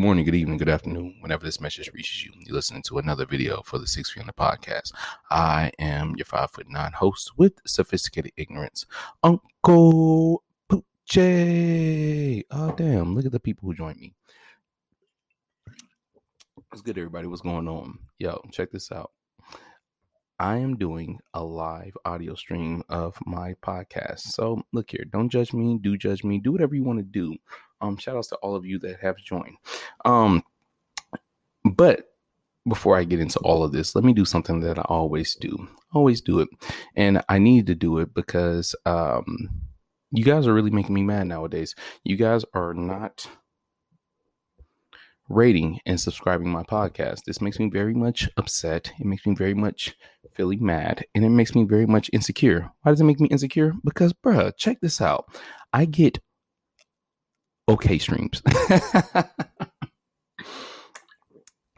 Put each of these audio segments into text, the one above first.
good morning, good evening, good afternoon, whenever this message reaches you. You're listening to another video for the Six Feet Under podcast. I am your five foot nine host with sophisticated ignorance, Uncle Poochie. Oh, damn. Look at the people who joined me. What's good, everybody? What's going on? Yo, check this out. I am doing a live audio stream of my podcast. So look here, don't judge me, do judge me, do whatever you want to do. Um, shout outs to all of you that have joined. Um, but before I get into all of this, let me do something that I always do. Always do it. And I need to do it because um you guys are really making me mad nowadays. You guys are not rating and subscribing my podcast. This makes me very much upset. It makes me very much feeling mad and it makes me very much insecure. Why does it make me insecure? Because, bruh, check this out. I get okay streams.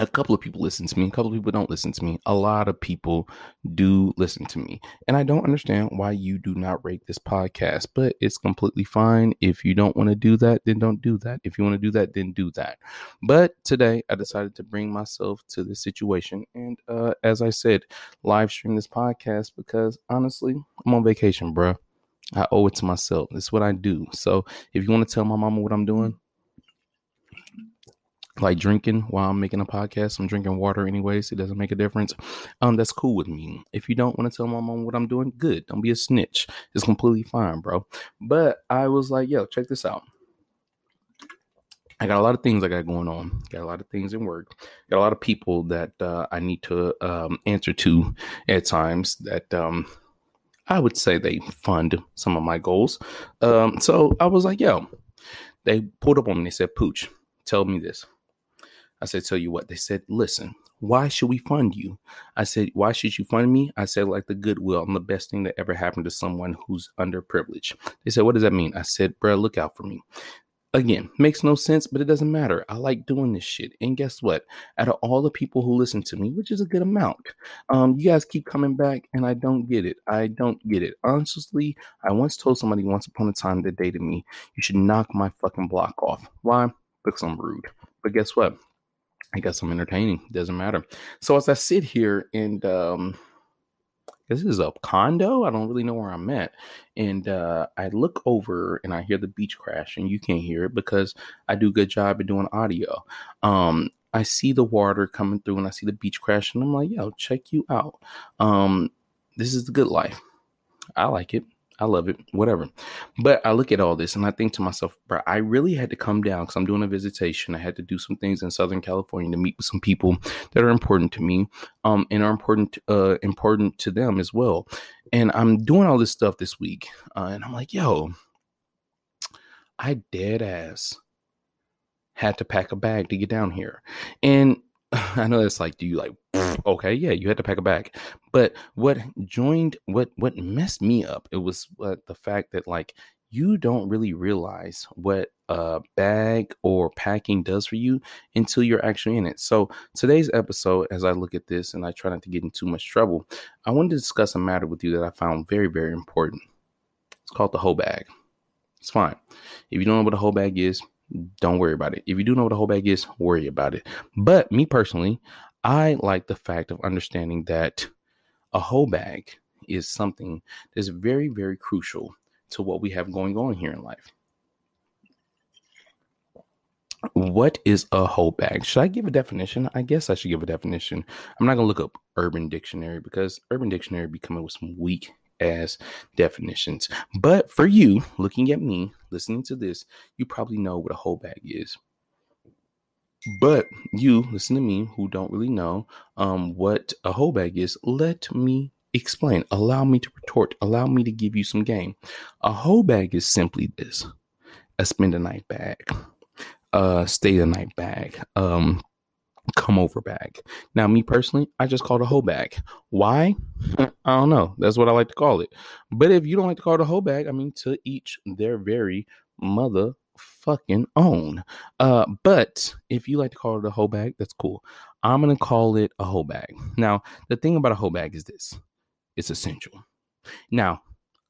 a couple of people listen to me, a couple of people don't listen to me. A lot of people do listen to me. And I don't understand why you do not rate this podcast, but it's completely fine. If you don't want to do that, then don't do that. If you want to do that, then do that. But today I decided to bring myself to this situation. And uh, as I said, live stream this podcast because honestly, I'm on vacation, bruh. I owe it to myself. It's what I do. So if you want to tell my mama what I'm doing, like drinking while I'm making a podcast, I'm drinking water anyways. It doesn't make a difference. Um, that's cool with me. If you don't want to tell my mom what I'm doing, good. Don't be a snitch. It's completely fine, bro. But I was like, yo, check this out. I got a lot of things I got going on. Got a lot of things in work. Got a lot of people that uh, I need to um, answer to at times. That um, I would say they fund some of my goals. Um, so I was like, yo, they pulled up on me. They said, Pooch, tell me this. I said, Tell you what. They said, Listen, why should we fund you? I said, Why should you fund me? I said, Like the goodwill. I'm the best thing that ever happened to someone who's underprivileged. They said, What does that mean? I said, Bro, look out for me. Again, makes no sense, but it doesn't matter. I like doing this shit. And guess what? Out of all the people who listen to me, which is a good amount, um, you guys keep coming back and I don't get it. I don't get it. Honestly, I once told somebody once upon a time that dated me, you should knock my fucking block off. Why? Because I'm rude. But guess what? I guess I'm entertaining. Doesn't matter. So as I sit here and um this is a condo. I don't really know where I'm at. And uh, I look over and I hear the beach crash, and you can't hear it because I do a good job at doing audio. Um, I see the water coming through and I see the beach crash, and I'm like, yo, check you out. Um, this is the good life. I like it. I love it, whatever. But I look at all this and I think to myself, bro, I really had to come down because I'm doing a visitation. I had to do some things in Southern California to meet with some people that are important to me, um, and are important, uh, important to them as well. And I'm doing all this stuff this week, uh, and I'm like, yo, I dead ass had to pack a bag to get down here, and I know it's like, do you like, okay, yeah, you had to pack a bag. But what joined, what what messed me up, it was uh, the fact that like you don't really realize what a bag or packing does for you until you're actually in it. So today's episode, as I look at this and I try not to get in too much trouble, I wanted to discuss a matter with you that I found very, very important. It's called the whole bag. It's fine. If you don't know what a whole bag is, don't worry about it. If you do know what a whole bag is, worry about it. But me personally, I like the fact of understanding that a whole bag is something that's very, very crucial to what we have going on here in life. What is a whole bag? Should I give a definition? I guess I should give a definition. I'm not gonna look up Urban Dictionary because Urban Dictionary be coming with some weak as definitions. But for you, looking at me, listening to this, you probably know what a whole bag is. But you, listen to me, who don't really know um, what a whole bag is, let me explain. Allow me to retort. Allow me to give you some game. A whole bag is simply this a spend a night bag, a stay the night bag, um, come over bag. Now, me personally, I just call it a whole bag. Why? I don't know. That's what I like to call it. But if you don't like to call it a whole bag, I mean, to each their very motherfucking own. Uh, but if you like to call it a whole bag, that's cool. I'm gonna call it a whole bag. Now, the thing about a whole bag is this: it's essential. Now,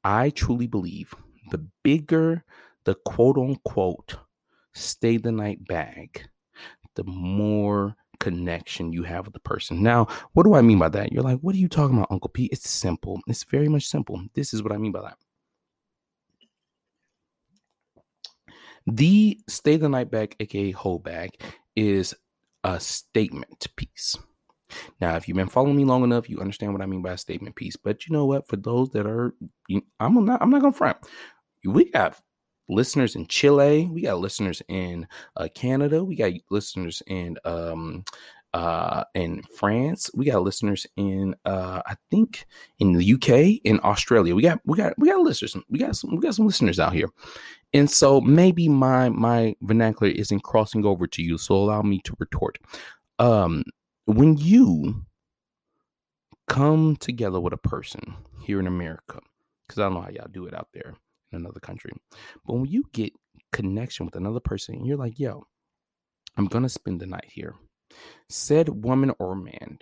I truly believe the bigger the quote unquote stay the night bag the more connection you have with the person. Now, what do I mean by that? You're like, what are you talking about, Uncle P? It's simple. It's very much simple. This is what I mean by that. The stay the night bag, aka hold bag, is a statement piece. Now, if you've been following me long enough, you understand what I mean by a statement piece. But you know what? For those that are, I'm not, I'm not gonna front. We got listeners in Chile. We got listeners in uh, Canada. We got listeners in um, uh, in France. We got listeners in uh, I think in the UK, in Australia. We got we got we got listeners. We got some we got some listeners out here. And so maybe my my vernacular isn't crossing over to you. So allow me to retort. Um, when you come together with a person here in America, because I don't know how y'all do it out there in another country, but when you get connection with another person, you're like, yo, I'm gonna spend the night here. Said woman or man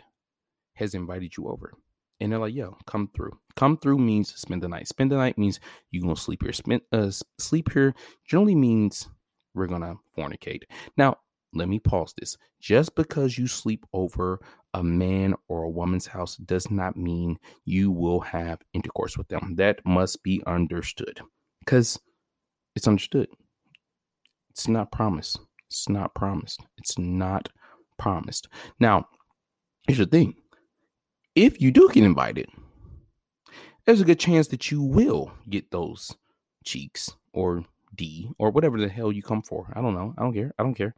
has invited you over. And they're like, yo, come through. Come through means spend the night. Spend the night means you're gonna sleep here. Spend uh sleep here generally means we're gonna fornicate. Now, let me pause this. Just because you sleep over a man or a woman's house does not mean you will have intercourse with them. That must be understood because it's understood. It's not promised. It's not promised. It's not promised. Now, here's the thing if you do get invited, there's a good chance that you will get those cheeks or D or whatever the hell you come for. I don't know. I don't care. I don't care.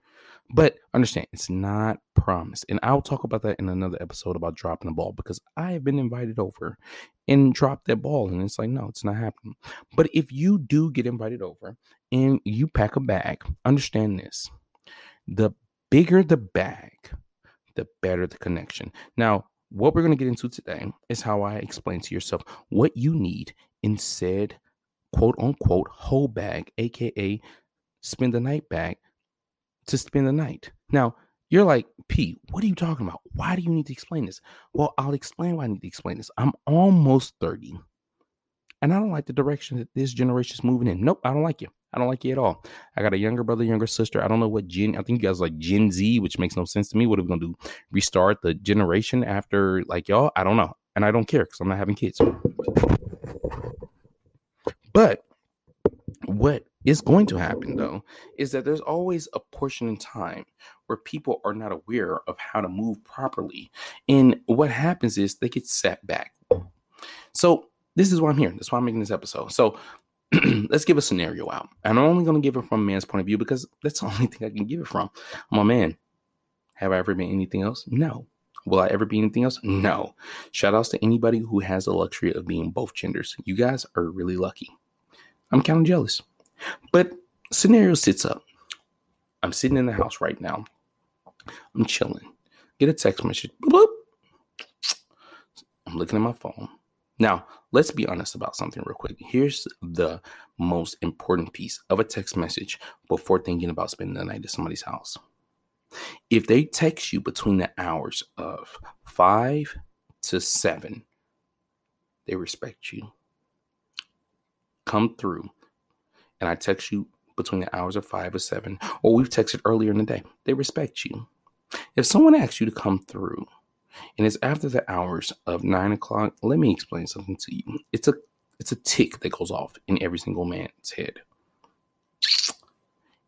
But understand, it's not promised. And I'll talk about that in another episode about dropping the ball because I have been invited over and dropped that ball. And it's like, no, it's not happening. But if you do get invited over and you pack a bag, understand this the bigger the bag, the better the connection. Now, what we're going to get into today is how I explain to yourself what you need in said quote unquote whole bag, aka spend the night bag to spend the night. Now, you're like, P, what are you talking about? Why do you need to explain this? Well, I'll explain why I need to explain this. I'm almost 30. And I don't like the direction that this generation is moving in. Nope, I don't like you. I don't like you at all. I got a younger brother, younger sister. I don't know what Gen. I think you guys like Gen Z, which makes no sense to me. What are we gonna do? Restart the generation after like y'all? I don't know, and I don't care because I'm not having kids. But what is going to happen though is that there's always a portion in time where people are not aware of how to move properly. And what happens is they get set back. So this is why I'm here. That's why I'm making this episode. So let's give a scenario out. And I'm only going to give it from a man's point of view because that's the only thing I can give it from. I'm a man. Have I ever been anything else? No. Will I ever be anything else? No. Shout outs to anybody who has the luxury of being both genders. You guys are really lucky. I'm kind of jealous. But scenario sits up. I'm sitting in the house right now. I'm chilling. Get a text message. Boop. I'm looking at my phone. Now, let's be honest about something real quick. Here's the most important piece of a text message before thinking about spending the night at somebody's house. If they text you between the hours of 5 to 7, they respect you. Come through and I text you between the hours of five or seven, or we've texted earlier in the day, they respect you. If someone asks you to come through and it's after the hours of nine o'clock, let me explain something to you. It's a it's a tick that goes off in every single man's head.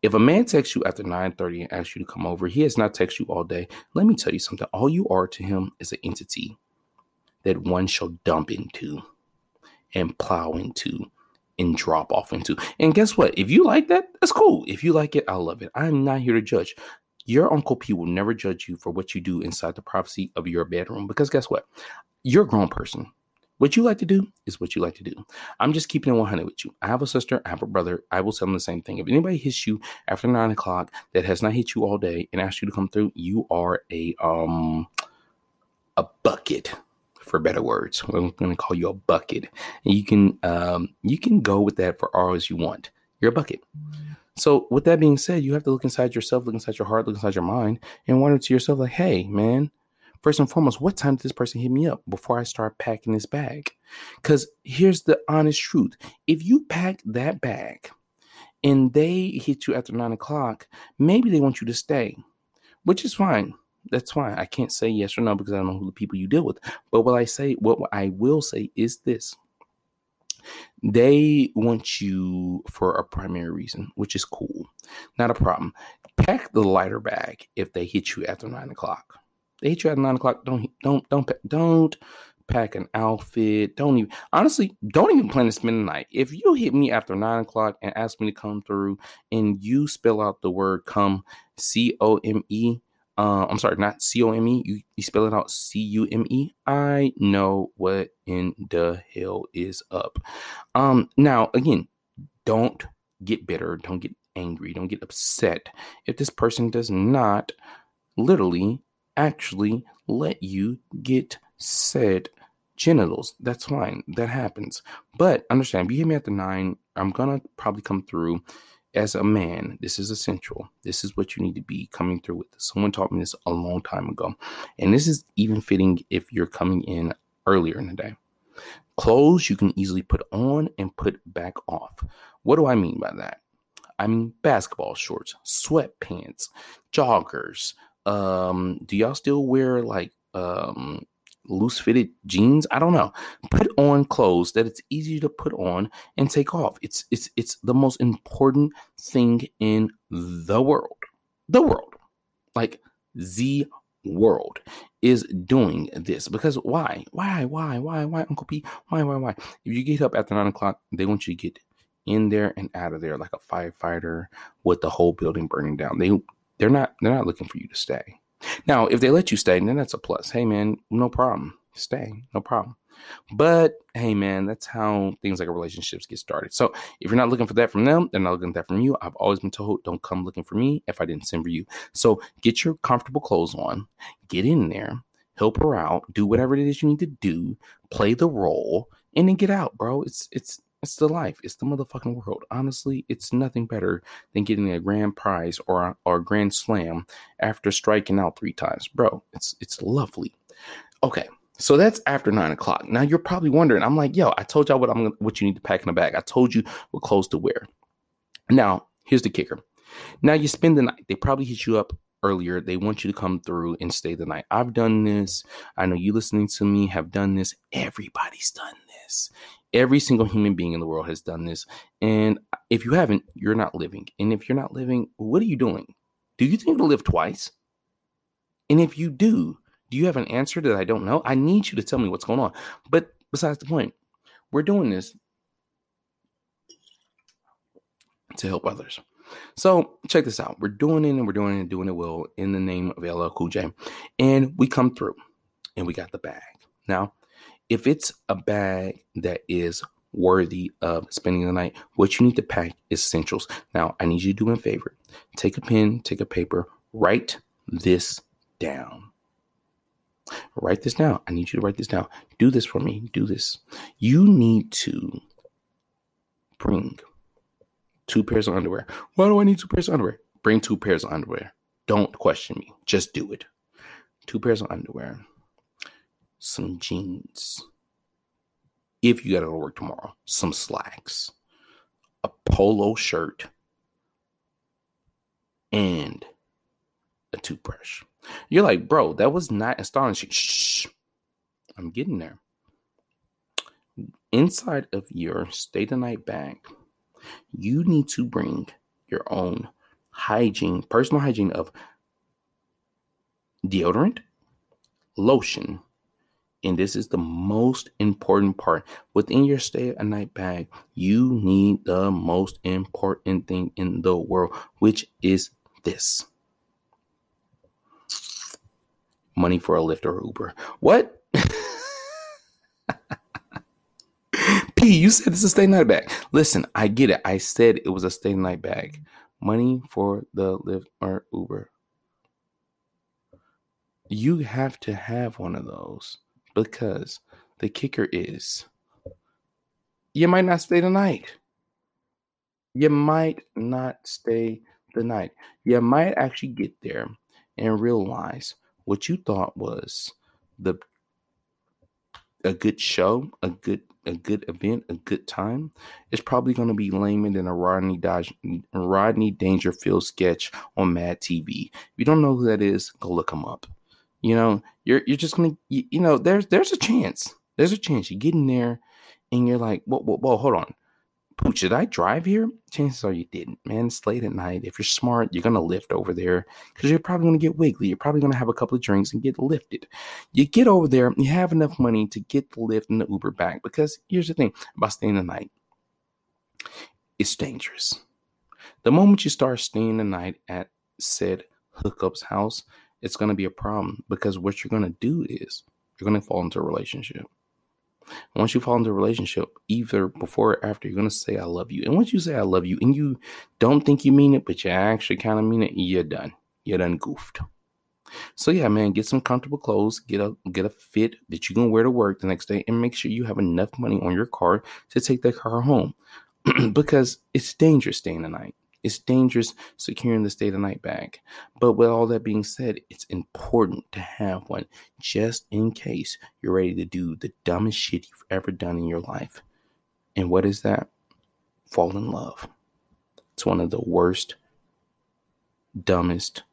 If a man texts you after 9:30 and asks you to come over, he has not texted you all day. Let me tell you something. All you are to him is an entity that one shall dump into and plow into and drop off into. And guess what? If you like that, that's cool. If you like it, I love it. I'm not here to judge. Your Uncle P will never judge you for what you do inside the privacy of your bedroom because guess what? You're a grown person. What you like to do is what you like to do. I'm just keeping it 100 with you. I have a sister, I have a brother. I will tell them the same thing. If anybody hits you after nine o'clock that has not hit you all day and asks you to come through, you are a um a bucket for better words. I'm going to call you a bucket, and you can um, you can go with that for all as you want. You're a bucket. So, with that being said, you have to look inside yourself, look inside your heart, look inside your mind, and wonder to yourself, like, hey, man, first and foremost, what time did this person hit me up before I start packing this bag? Because here's the honest truth if you pack that bag and they hit you after nine o'clock, maybe they want you to stay. which is fine. That's fine. I can't say yes or no because I don't know who the people you deal with. But what I say, what I will say is this they want you for a primary reason, which is cool. Not a problem. Pack the lighter bag if they hit you after nine o'clock. They hit you at nine o'clock. Don't don't don't don't pack an outfit. Don't even honestly, don't even plan to spend the night. If you hit me after nine o'clock and ask me to come through and you spell out the word come C O M E, uh, I'm sorry, not C O M E. You, you spell it out C U M E. I know what in the hell is up. Um, now again, don't get bitter. Don't get angry. Don't get upset if this person does not literally actually let you get said genitals. That's fine. That happens. But understand, if you hit me at the nine, I'm gonna probably come through as a man, this is essential. This is what you need to be coming through with. Someone taught me this a long time ago. And this is even fitting if you're coming in earlier in the day. Clothes you can easily put on and put back off. What do I mean by that? I mean basketball shorts, sweatpants, joggers. Um, do y'all still wear like um loose fitted jeans. I don't know. Put on clothes that it's easy to put on and take off. It's it's it's the most important thing in the world. The world. Like the world is doing this because why? Why? Why? Why? Why? Uncle P? Why? Why? Why? If you get up after nine o'clock, they want you to get in there and out of there like a firefighter with the whole building burning down. They they're not they're not looking for you to stay. Now, if they let you stay, then that's a plus. Hey, man, no problem. Stay, no problem. But hey, man, that's how things like relationships get started. So if you're not looking for that from them, they're not looking for that from you. I've always been told, don't come looking for me if I didn't send for you. So get your comfortable clothes on, get in there, help her out, do whatever it is you need to do, play the role, and then get out, bro. It's it's it's the life. It's the motherfucking world. Honestly, it's nothing better than getting a grand prize or a, or a grand slam after striking out three times, bro. It's it's lovely. Okay, so that's after nine o'clock. Now you're probably wondering. I'm like, yo, I told y'all what I'm what you need to pack in the bag. I told you what clothes to wear. Now here's the kicker. Now you spend the night. They probably hit you up earlier. They want you to come through and stay the night. I've done this. I know you listening to me have done this. Everybody's done this. Every single human being in the world has done this. And if you haven't, you're not living. And if you're not living, what are you doing? Do you think to live twice? And if you do, do you have an answer that I don't know? I need you to tell me what's going on. But besides the point, we're doing this to help others. So check this out. We're doing it and we're doing it and doing it well in the name of LL Cool J. And we come through and we got the bag. Now, if it's a bag that is worthy of spending the night, what you need to pack is essentials. Now, I need you to do me a favor. Take a pen, take a paper, write this down. Write this down. I need you to write this down. Do this for me. Do this. You need to bring two pairs of underwear. Why do I need two pairs of underwear? Bring two pairs of underwear. Don't question me. Just do it. Two pairs of underwear some jeans. If you got to go to work tomorrow, some slacks, a polo shirt, and a toothbrush. You're like, bro, that was not astonishing. Shh, I'm getting there. Inside of your stay the night bag, you need to bring your own hygiene, personal hygiene of deodorant, lotion, and this is the most important part. Within your stay at night bag you need the most important thing in the world which is this. Money for a Lyft or uber. What? P you said it's a stay night bag. Listen i get it. I said it was a stay night bag. Money for the Lyft or uber. You have to have one of those because the kicker is you might not stay the night. You might not stay the night. You might actually get there and realize what you thought was the a good show, a good a good event, a good time, it's probably going to be lamer than a Rodney Dodge, Rodney Dangerfield sketch on Mad TV. If you don't know who that is, go look him up. You know, you're you're just gonna you, you know there's there's a chance. There's a chance you get in there and you're like, whoa, whoa, whoa, hold on. Pooch, did I drive here? Chances are you didn't, man. It's late at night. If you're smart, you're gonna Lyft over there because you're probably gonna get wiggly. You're probably gonna have a couple of drinks and get lifted. You get over there, you have enough money to get the Lyft and the Uber back. Because here's the thing about staying the night, it's dangerous. The moment you start staying the night at said hookup's house, it's gonna be a problem because what you're gonna do is you're gonna fall into a relationship. Once you fall into a relationship, either before or after, you're gonna say I love you. And once you say I love you and you don't think you mean it, but you actually kind of mean it, you're done. You're done goofed. So yeah, man, get some comfortable clothes, get a get a fit that you can wear to work the next day, and make sure you have enough money on your car to take that car home. because it's dangerous staying the night. It's dangerous securing the stay the night bag. But with all that being said, it's important to have one just in case you're ready to do the dumbest shit you've ever done in your life. And what is that? Fall in love. It's one of the worst, dumbest,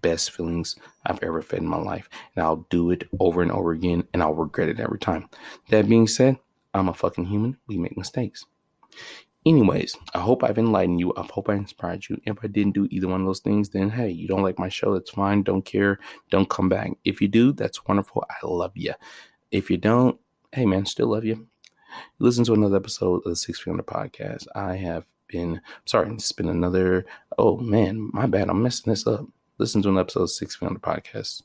best feelings I've ever felt in my life. And I'll do it over and over again and I'll regret it every time. That being said, I'm a fucking human. We make mistakes. Anyways, I hope I've enlightened you. I hope I inspired you. If I didn't do either one of those things, then hey, you don't like my show, that's fine. Don't care. Don't come back. If you do, that's wonderful. I love you. If you don't, hey man, still love you. Listen to another episode of the Six Feet Under podcast. I have been sorry, it's been another. Oh man, my bad. I'm messing this up. Listen to an episode of Six Feet Under podcast.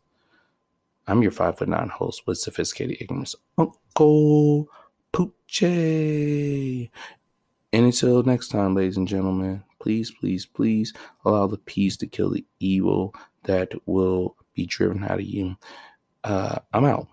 I'm your five foot nine host with sophisticated ignorance, Uncle Poochie. And until next time, ladies and gentlemen, please, please, please allow the peace to kill the evil that will be driven out of you. Uh, I'm out.